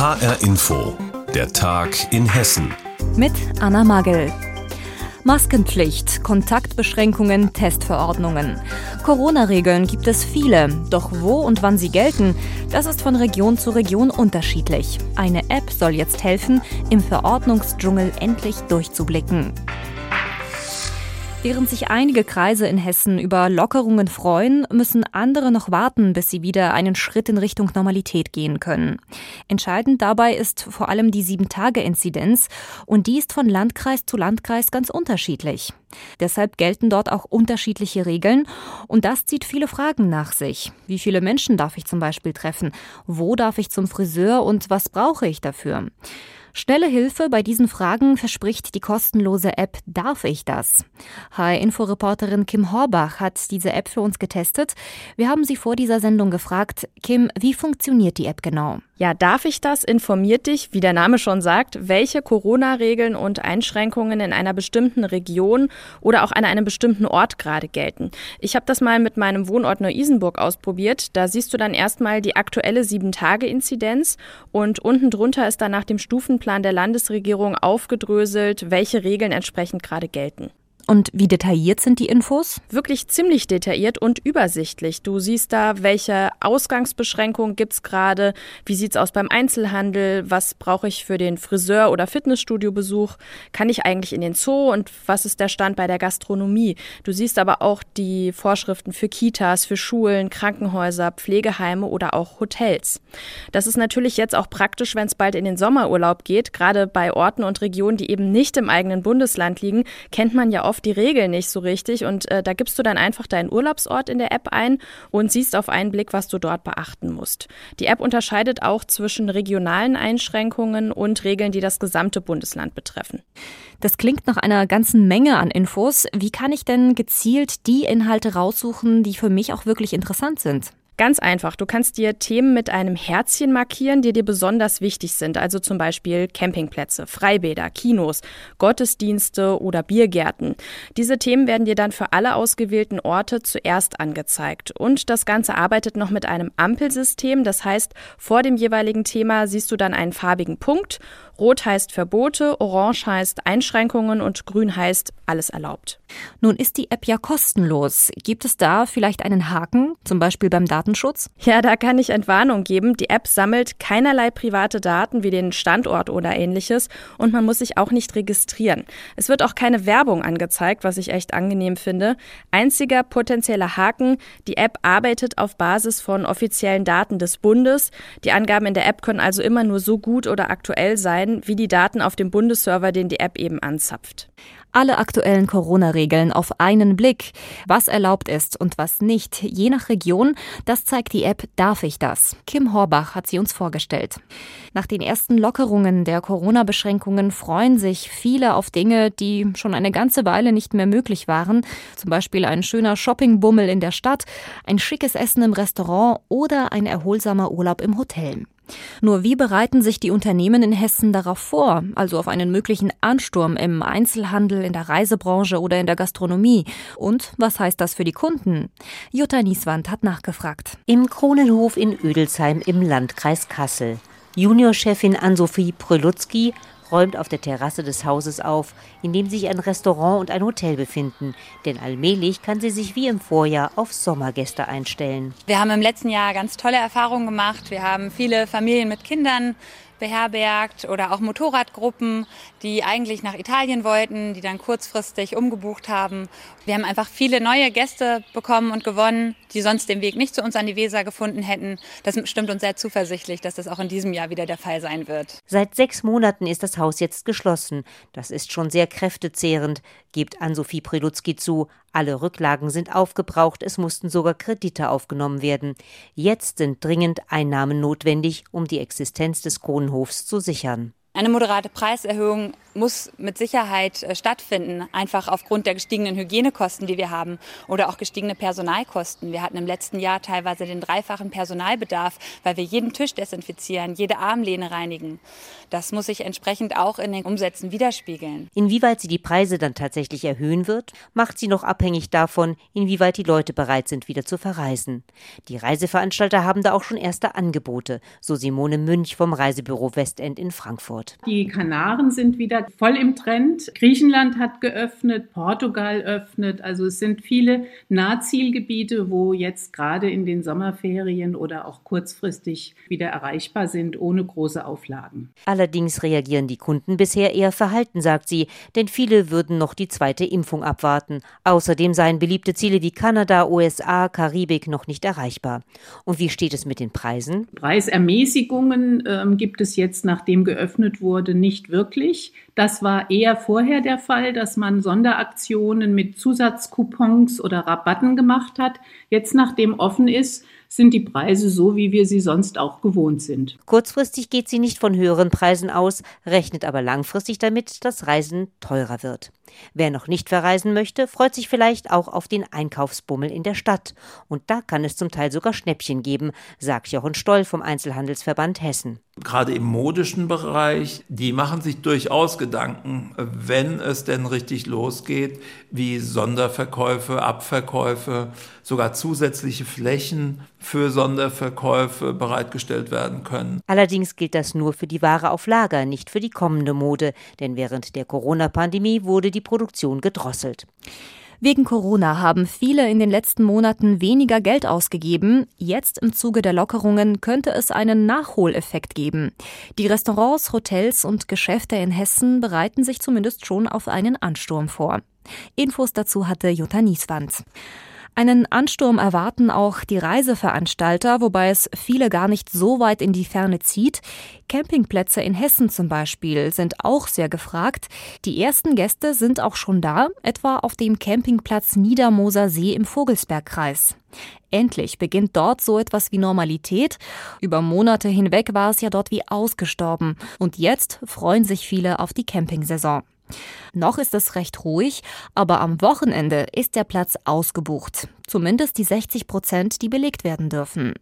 HR Info, der Tag in Hessen. Mit Anna Magel. Maskenpflicht, Kontaktbeschränkungen, Testverordnungen. Corona-Regeln gibt es viele, doch wo und wann sie gelten, das ist von Region zu Region unterschiedlich. Eine App soll jetzt helfen, im Verordnungsdschungel endlich durchzublicken. Während sich einige Kreise in Hessen über Lockerungen freuen, müssen andere noch warten, bis sie wieder einen Schritt in Richtung Normalität gehen können. Entscheidend dabei ist vor allem die Sieben-Tage-Inzidenz und die ist von Landkreis zu Landkreis ganz unterschiedlich. Deshalb gelten dort auch unterschiedliche Regeln und das zieht viele Fragen nach sich. Wie viele Menschen darf ich zum Beispiel treffen? Wo darf ich zum Friseur und was brauche ich dafür? Schnelle Hilfe bei diesen Fragen verspricht die kostenlose App Darf ich das? HR-Info-Reporterin Kim Horbach hat diese App für uns getestet. Wir haben sie vor dieser Sendung gefragt, Kim, wie funktioniert die App genau? Ja, darf ich das? Informiert dich, wie der Name schon sagt, welche Corona-Regeln und Einschränkungen in einer bestimmten Region oder auch an einem bestimmten Ort gerade gelten. Ich habe das mal mit meinem Wohnort Neu-Isenburg ausprobiert. Da siehst du dann erstmal die aktuelle 7-Tage-Inzidenz und unten drunter ist dann nach dem Stufenplan der Landesregierung aufgedröselt, welche Regeln entsprechend gerade gelten. Und wie detailliert sind die Infos? Wirklich ziemlich detailliert und übersichtlich. Du siehst da, welche Ausgangsbeschränkungen gibt's gerade, wie sieht's aus beim Einzelhandel, was brauche ich für den Friseur- oder Fitnessstudiobesuch, kann ich eigentlich in den Zoo und was ist der Stand bei der Gastronomie. Du siehst aber auch die Vorschriften für Kitas, für Schulen, Krankenhäuser, Pflegeheime oder auch Hotels. Das ist natürlich jetzt auch praktisch, wenn es bald in den Sommerurlaub geht. Gerade bei Orten und Regionen, die eben nicht im eigenen Bundesland liegen, kennt man ja oft oft die Regeln nicht so richtig und äh, da gibst du dann einfach deinen Urlaubsort in der App ein und siehst auf einen Blick, was du dort beachten musst. Die App unterscheidet auch zwischen regionalen Einschränkungen und Regeln, die das gesamte Bundesland betreffen. Das klingt nach einer ganzen Menge an Infos. Wie kann ich denn gezielt die Inhalte raussuchen, die für mich auch wirklich interessant sind? Ganz einfach. Du kannst dir Themen mit einem Herzchen markieren, die dir besonders wichtig sind. Also zum Beispiel Campingplätze, Freibäder, Kinos, Gottesdienste oder Biergärten. Diese Themen werden dir dann für alle ausgewählten Orte zuerst angezeigt. Und das Ganze arbeitet noch mit einem Ampelsystem. Das heißt, vor dem jeweiligen Thema siehst du dann einen farbigen Punkt. Rot heißt Verbote, Orange heißt Einschränkungen und Grün heißt alles erlaubt. Nun ist die App ja kostenlos. Gibt es da vielleicht einen Haken, zum Beispiel beim Datenschutz? Ja, da kann ich Entwarnung geben. Die App sammelt keinerlei private Daten wie den Standort oder ähnliches und man muss sich auch nicht registrieren. Es wird auch keine Werbung angezeigt, was ich echt angenehm finde. Einziger potenzieller Haken, die App arbeitet auf Basis von offiziellen Daten des Bundes. Die Angaben in der App können also immer nur so gut oder aktuell sein, sein wie die Daten auf dem Bundesserver, den die App eben anzapft. Alle aktuellen Corona-Regeln auf einen Blick. Was erlaubt ist und was nicht, je nach Region, das zeigt die App Darf ich das? Kim Horbach hat sie uns vorgestellt. Nach den ersten Lockerungen der Corona-Beschränkungen freuen sich viele auf Dinge, die schon eine ganze Weile nicht mehr möglich waren. Zum Beispiel ein schöner Shoppingbummel in der Stadt, ein schickes Essen im Restaurant oder ein erholsamer Urlaub im Hotel. Nur wie bereiten sich die Unternehmen in Hessen darauf vor, also auf einen möglichen Ansturm im Einzelhandel, in der Reisebranche oder in der Gastronomie? Und was heißt das für die Kunden? Jutta Nieswand hat nachgefragt. Im Kronenhof in Ödelsheim im Landkreis Kassel. Juniorchefin Ann-Sophie Prölutzki räumt auf der Terrasse des Hauses auf, in dem sich ein Restaurant und ein Hotel befinden. Denn allmählich kann sie sich wie im Vorjahr auf Sommergäste einstellen. Wir haben im letzten Jahr ganz tolle Erfahrungen gemacht. Wir haben viele Familien mit Kindern beherbergt oder auch Motorradgruppen, die eigentlich nach Italien wollten, die dann kurzfristig umgebucht haben. Wir haben einfach viele neue Gäste bekommen und gewonnen, die sonst den Weg nicht zu uns an die Weser gefunden hätten. Das stimmt uns sehr zuversichtlich, dass das auch in diesem Jahr wieder der Fall sein wird. Seit sechs Monaten ist das Haus jetzt geschlossen. Das ist schon sehr kräftezehrend, gibt Ann-Sophie Prelutzki zu. Alle Rücklagen sind aufgebraucht, es mussten sogar Kredite aufgenommen werden. Jetzt sind dringend Einnahmen notwendig, um die Existenz des Kronenhofs zu sichern. Eine moderate Preiserhöhung muss mit Sicherheit äh, stattfinden, einfach aufgrund der gestiegenen Hygienekosten, die wir haben oder auch gestiegene Personalkosten. Wir hatten im letzten Jahr teilweise den dreifachen Personalbedarf, weil wir jeden Tisch desinfizieren, jede Armlehne reinigen. Das muss sich entsprechend auch in den Umsätzen widerspiegeln. Inwieweit sie die Preise dann tatsächlich erhöhen wird, macht sie noch abhängig davon, inwieweit die Leute bereit sind, wieder zu verreisen. Die Reiseveranstalter haben da auch schon erste Angebote, so Simone Münch vom Reisebüro Westend in Frankfurt. Die Kanaren sind wieder voll im Trend. Griechenland hat geöffnet, Portugal öffnet. Also es sind viele Nahzielgebiete, wo jetzt gerade in den Sommerferien oder auch kurzfristig wieder erreichbar sind, ohne große Auflagen. Allerdings reagieren die Kunden bisher eher verhalten, sagt sie, denn viele würden noch die zweite Impfung abwarten. Außerdem seien beliebte Ziele wie Kanada, USA, Karibik noch nicht erreichbar. Und wie steht es mit den Preisen? Preisermäßigungen äh, gibt es jetzt, nachdem geöffnet wurde, nicht wirklich. Das war eher vorher der Fall, dass man Sonderaktionen mit Zusatzcoupons oder Rabatten gemacht hat. Jetzt, nachdem offen ist, sind die Preise so, wie wir sie sonst auch gewohnt sind. Kurzfristig geht sie nicht von höheren Preisen aus, rechnet aber langfristig damit, dass Reisen teurer wird. Wer noch nicht verreisen möchte, freut sich vielleicht auch auf den Einkaufsbummel in der Stadt. Und da kann es zum Teil sogar Schnäppchen geben, sagt Jochen Stoll vom Einzelhandelsverband Hessen. Gerade im modischen Bereich, die machen sich durchaus Gedanken, wenn es denn richtig losgeht, wie Sonderverkäufe, Abverkäufe, sogar zusätzliche Flächen für Sonderverkäufe bereitgestellt werden können. Allerdings gilt das nur für die Ware auf Lager, nicht für die kommende Mode, denn während der Corona-Pandemie wurde die Produktion gedrosselt. Wegen Corona haben viele in den letzten Monaten weniger Geld ausgegeben. Jetzt im Zuge der Lockerungen könnte es einen Nachholeffekt geben. Die Restaurants, Hotels und Geschäfte in Hessen bereiten sich zumindest schon auf einen Ansturm vor. Infos dazu hatte Jutta Nieswand. Einen Ansturm erwarten auch die Reiseveranstalter, wobei es viele gar nicht so weit in die Ferne zieht. Campingplätze in Hessen zum Beispiel sind auch sehr gefragt. Die ersten Gäste sind auch schon da, etwa auf dem Campingplatz Niedermoser See im Vogelsbergkreis. Endlich beginnt dort so etwas wie Normalität. Über Monate hinweg war es ja dort wie ausgestorben. Und jetzt freuen sich viele auf die Campingsaison. Noch ist es recht ruhig, aber am Wochenende ist der Platz ausgebucht. Zumindest die 60 Prozent, die belegt werden dürfen.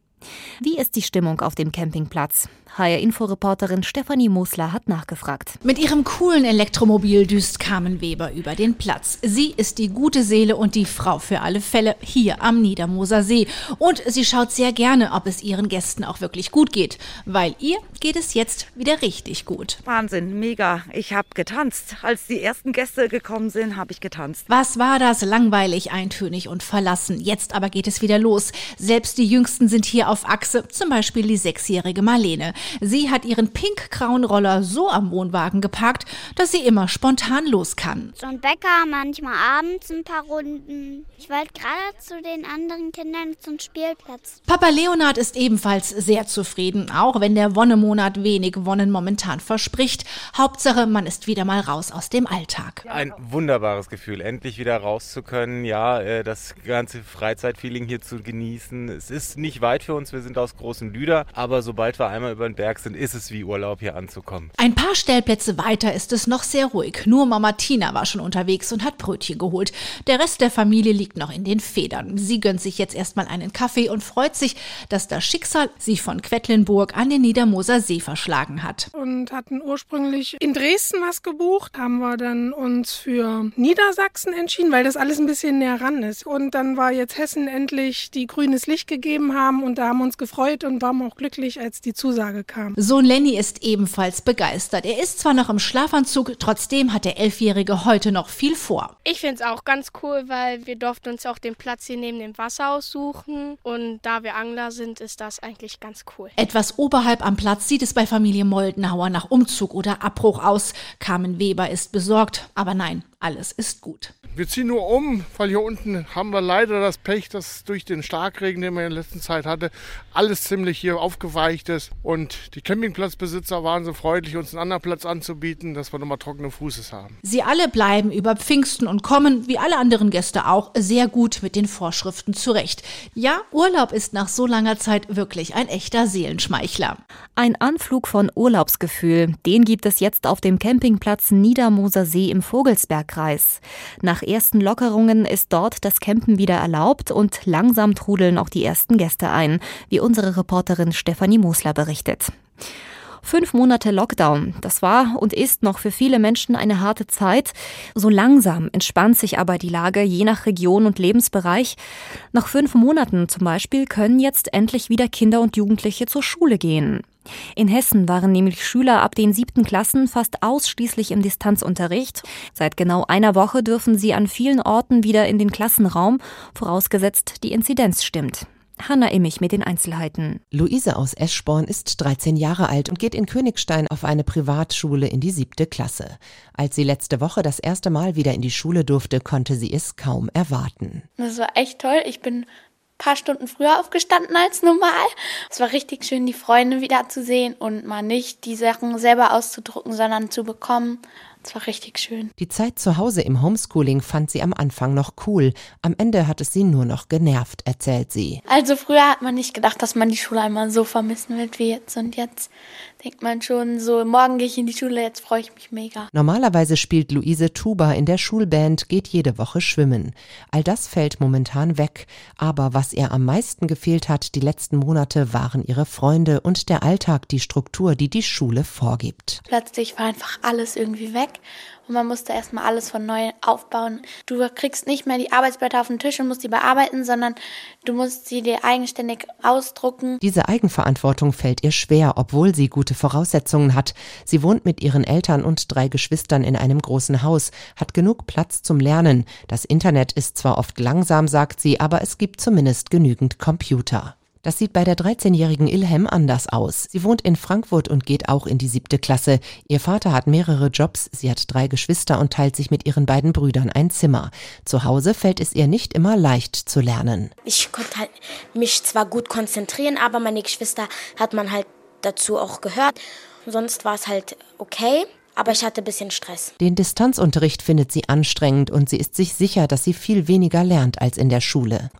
Wie ist die Stimmung auf dem Campingplatz? HR-Inforeporterin Stefanie Mosler hat nachgefragt. Mit ihrem coolen Elektromobil düst Carmen Weber über den Platz. Sie ist die gute Seele und die Frau für alle Fälle hier am Niedermoser See. Und sie schaut sehr gerne, ob es ihren Gästen auch wirklich gut geht. Weil ihr geht es jetzt wieder richtig gut. Wahnsinn, mega. Ich habe getanzt. Als die ersten Gäste gekommen sind, habe ich getanzt. Was war das? Langweilig, eintönig und verlassen. Jetzt aber geht es wieder los. Selbst die Jüngsten sind hier auf Achse, zum Beispiel die sechsjährige Marlene. Sie hat ihren pink-grauen Roller so am Wohnwagen geparkt, dass sie immer spontan los kann. Zum Bäcker, manchmal abends ein paar Runden. Ich wollte gerade zu den anderen Kindern zum Spielplatz. Papa Leonard ist ebenfalls sehr zufrieden, auch wenn der Wonnemonat wenig Wonnen momentan verspricht. Hauptsache, man ist wieder mal raus aus dem Alltag. Ein wunderbares Gefühl, endlich wieder raus zu können, ja, äh, das ganze Freizeitfeeling hier zu genießen. Es ist nicht weit für uns, wir sind aus Großen Lüder, aber sobald wir einmal über den Berg sind, ist es wie Urlaub hier anzukommen. Ein paar Stellplätze weiter ist es noch sehr ruhig. Nur Mama Tina war schon unterwegs und hat Brötchen geholt. Der Rest der Familie liegt noch in den Federn. Sie gönnt sich jetzt erstmal einen Kaffee und freut sich, dass das Schicksal sie von Quedlinburg an den Niedermoser See verschlagen hat. Und hatten ursprünglich in Dresden was gebucht, haben wir dann uns für Niedersachsen entschieden, weil das alles ein bisschen näher ran ist. Und dann war jetzt Hessen endlich die grünes Licht gegeben haben und da haben uns gefreut und waren auch glücklich, als die Zusage kam. Sohn Lenny ist ebenfalls begeistert. Er ist zwar noch im Schlafanzug, trotzdem hat der Elfjährige heute noch viel vor. Ich finde es auch ganz cool, weil wir durften uns auch den Platz hier neben dem Wasser aussuchen. Und da wir Angler sind, ist das eigentlich ganz cool. Etwas oberhalb am Platz sieht es bei Familie Moldenhauer nach Umzug oder Abbruch aus. Carmen Weber ist besorgt, aber nein, alles ist gut. Wir ziehen nur um, weil hier unten haben wir leider das Pech, dass durch den Starkregen, den wir in der letzten Zeit hatte, alles ziemlich hier aufgeweicht ist. Und die Campingplatzbesitzer waren so freundlich, uns einen anderen Platz anzubieten, dass wir nochmal trockene Fußes haben. Sie alle bleiben über Pfingsten und kommen, wie alle anderen Gäste auch, sehr gut mit den Vorschriften zurecht. Ja, Urlaub ist nach so langer Zeit wirklich ein echter Seelenschmeichler. Ein Anflug von Urlaubsgefühl, den gibt es jetzt auf dem Campingplatz Niedermoser See im Vogelsbergkreis. Nach ersten Lockerungen ist dort das Campen wieder erlaubt und langsam trudeln auch die ersten Gäste ein, wie unsere Reporterin Stefanie Mosler berichtet. Fünf Monate Lockdown, das war und ist noch für viele Menschen eine harte Zeit. So langsam entspannt sich aber die Lage je nach Region und Lebensbereich. Nach fünf Monaten zum Beispiel können jetzt endlich wieder Kinder und Jugendliche zur Schule gehen. In Hessen waren nämlich Schüler ab den siebten Klassen fast ausschließlich im Distanzunterricht. Seit genau einer Woche dürfen sie an vielen Orten wieder in den Klassenraum, vorausgesetzt die Inzidenz stimmt. Hanna Immich mit den Einzelheiten. Luise aus Eschborn ist 13 Jahre alt und geht in Königstein auf eine Privatschule in die siebte Klasse. Als sie letzte Woche das erste Mal wieder in die Schule durfte, konnte sie es kaum erwarten. Das war echt toll. Ich bin paar Stunden früher aufgestanden als normal. Es war richtig schön, die Freunde wiederzusehen und mal nicht die Sachen selber auszudrucken, sondern zu bekommen. Es war richtig schön. Die Zeit zu Hause im Homeschooling fand sie am Anfang noch cool. Am Ende hat es sie nur noch genervt, erzählt sie. Also früher hat man nicht gedacht, dass man die Schule einmal so vermissen wird wie jetzt. Und jetzt denkt man schon so, morgen gehe ich in die Schule, jetzt freue ich mich mega. Normalerweise spielt Luise Tuba in der Schulband, geht jede Woche schwimmen. All das fällt momentan weg. Aber was ihr am meisten gefehlt hat die letzten Monate, waren ihre Freunde und der Alltag, die Struktur, die die Schule vorgibt. Plötzlich war einfach alles irgendwie weg und man musste erstmal alles von neu aufbauen. Du kriegst nicht mehr die Arbeitsblätter auf den Tisch und musst die bearbeiten, sondern du musst sie dir eigenständig ausdrucken. Diese Eigenverantwortung fällt ihr schwer, obwohl sie gute Voraussetzungen hat. Sie wohnt mit ihren Eltern und drei Geschwistern in einem großen Haus, hat genug Platz zum Lernen. Das Internet ist zwar oft langsam, sagt sie, aber es gibt zumindest genügend Computer. Das sieht bei der 13-jährigen Ilhem anders aus. Sie wohnt in Frankfurt und geht auch in die siebte Klasse. Ihr Vater hat mehrere Jobs, sie hat drei Geschwister und teilt sich mit ihren beiden Brüdern ein Zimmer. Zu Hause fällt es ihr nicht immer leicht zu lernen. Ich konnte halt mich zwar gut konzentrieren, aber meine Geschwister hat man halt dazu auch gehört. Sonst war es halt okay aber ich hatte ein bisschen Stress. Den Distanzunterricht findet sie anstrengend und sie ist sich sicher, dass sie viel weniger lernt als in der Schule.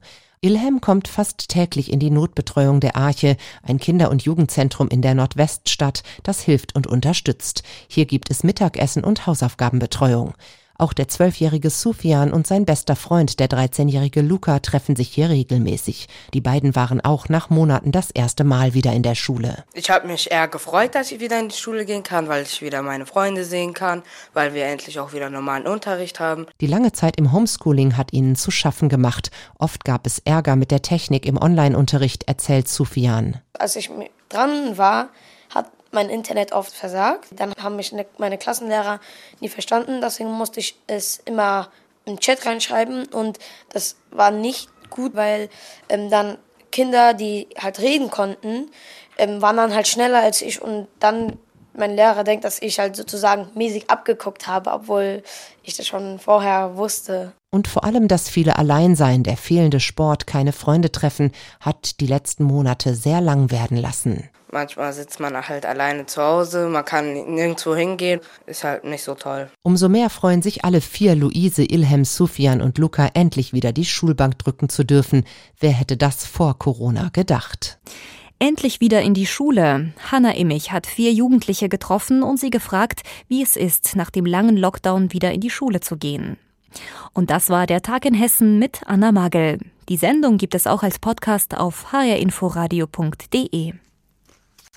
Ilhem kommt fast täglich in die Notbetreuung der Arche, ein Kinder- und Jugendzentrum in der Nordweststadt, das hilft und unterstützt. Hier gibt es Mittagessen und Hausaufgabenbetreuung. Auch der zwölfjährige Sufian und sein bester Freund, der 13-jährige Luca, treffen sich hier regelmäßig. Die beiden waren auch nach Monaten das erste Mal wieder in der Schule. Ich habe mich eher gefreut, dass ich wieder in die Schule gehen kann, weil ich wieder meine Freunde sehen kann, weil wir endlich auch wieder normalen Unterricht haben. Die lange Zeit im Homeschooling hat ihnen zu schaffen gemacht. Oft gab es Ärger mit der Technik im Online-Unterricht, erzählt Sufian. Als ich dran war, mein Internet oft versagt. Dann haben mich ne, meine Klassenlehrer nie verstanden, deswegen musste ich es immer im Chat reinschreiben und das war nicht gut, weil ähm, dann Kinder, die halt reden konnten, ähm, waren dann halt schneller als ich und dann mein Lehrer denkt, dass ich halt sozusagen mäßig abgeguckt habe, obwohl ich das schon vorher wusste. Und vor allem das viele Alleinsein, der fehlende Sport, keine Freunde treffen, hat die letzten Monate sehr lang werden lassen. Manchmal sitzt man halt alleine zu Hause, man kann nirgendwo hingehen, ist halt nicht so toll. Umso mehr freuen sich alle vier, Luise, Ilhem, Sufian und Luca, endlich wieder die Schulbank drücken zu dürfen. Wer hätte das vor Corona gedacht? Endlich wieder in die Schule. Hanna Immich hat vier Jugendliche getroffen und sie gefragt, wie es ist, nach dem langen Lockdown wieder in die Schule zu gehen. Und das war der Tag in Hessen mit Anna Magel. Die Sendung gibt es auch als Podcast auf hrinforadio.de.